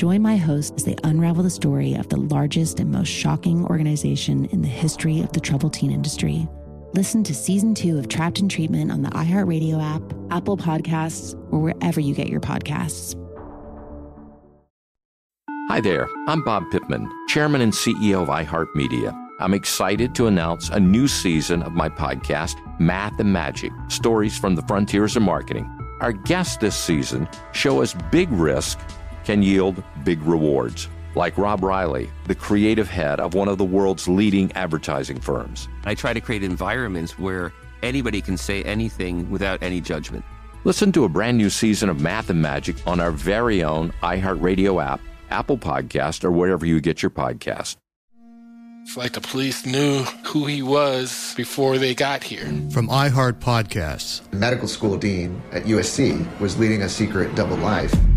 Join my hosts as they unravel the story of the largest and most shocking organization in the history of the troubled teen industry. Listen to season two of Trapped in Treatment on the iHeartRadio app, Apple Podcasts, or wherever you get your podcasts. Hi there, I'm Bob Pittman, Chairman and CEO of iHeartMedia. I'm excited to announce a new season of my podcast, Math and Magic Stories from the Frontiers of Marketing. Our guests this season show us big risk can yield big rewards. Like Rob Reilly, the creative head of one of the world's leading advertising firms. I try to create environments where anybody can say anything without any judgment. Listen to a brand new season of Math and Magic on our very own iHeartRadio app, Apple Podcast, or wherever you get your podcast. It's like the police knew who he was before they got here. From iHeart Podcasts. Medical school dean at USC was leading a secret double life.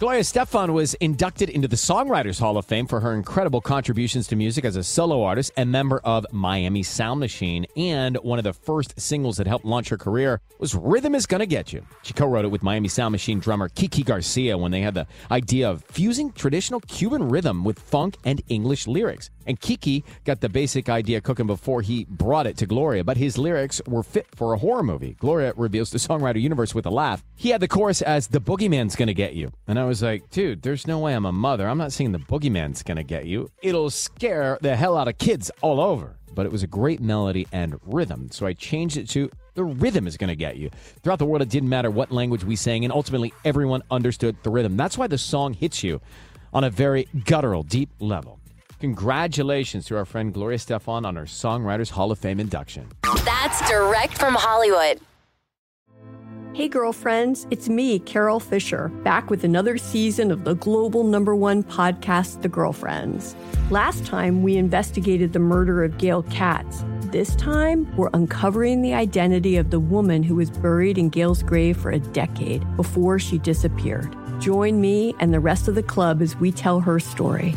Gloria Estefan was inducted into the Songwriters Hall of Fame for her incredible contributions to music as a solo artist and member of Miami Sound Machine. And one of the first singles that helped launch her career was Rhythm is Gonna Get You. She co wrote it with Miami Sound Machine drummer Kiki Garcia when they had the idea of fusing traditional Cuban rhythm with funk and English lyrics. And Kiki got the basic idea cooking before he brought it to Gloria, but his lyrics were fit for a horror movie. Gloria reveals the songwriter universe with a laugh. He had the chorus as The Boogeyman's Gonna Get You. And I was like, dude, there's no way I'm a mother. I'm not singing The Boogeyman's Gonna Get You. It'll scare the hell out of kids all over. But it was a great melody and rhythm. So I changed it to the rhythm is going to get you. Throughout the world, it didn't matter what language we sang, and ultimately everyone understood the rhythm. That's why the song hits you on a very guttural, deep level. Congratulations to our friend Gloria Estefan on her Songwriters Hall of Fame induction. That's direct from Hollywood. Hey, girlfriends, it's me, Carol Fisher, back with another season of the global number one podcast, The Girlfriends. Last time, we investigated the murder of Gail Katz. This time, we're uncovering the identity of the woman who was buried in Gail's grave for a decade before she disappeared. Join me and the rest of the club as we tell her story.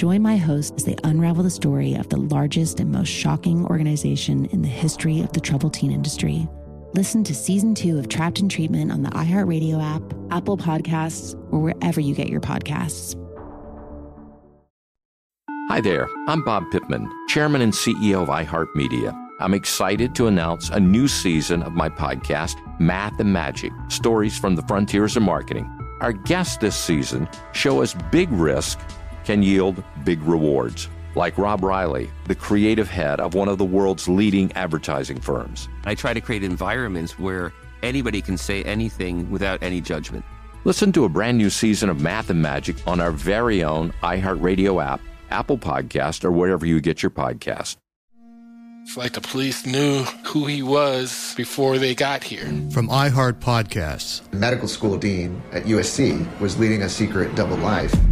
Join my hosts as they unravel the story of the largest and most shocking organization in the history of the troubled teen industry. Listen to season two of Trapped in Treatment on the iHeartRadio app, Apple Podcasts, or wherever you get your podcasts. Hi there, I'm Bob Pittman, Chairman and CEO of iHeartMedia. I'm excited to announce a new season of my podcast, Math and Magic Stories from the Frontiers of Marketing. Our guests this season show us big risk can yield big rewards. Like Rob Reilly, the creative head of one of the world's leading advertising firms. I try to create environments where anybody can say anything without any judgment. Listen to a brand new season of Math and Magic on our very own iHeartRadio app, Apple Podcast, or wherever you get your podcast. It's like the police knew who he was before they got here. From iHeart Podcasts. Medical school dean at USC was leading a secret double life.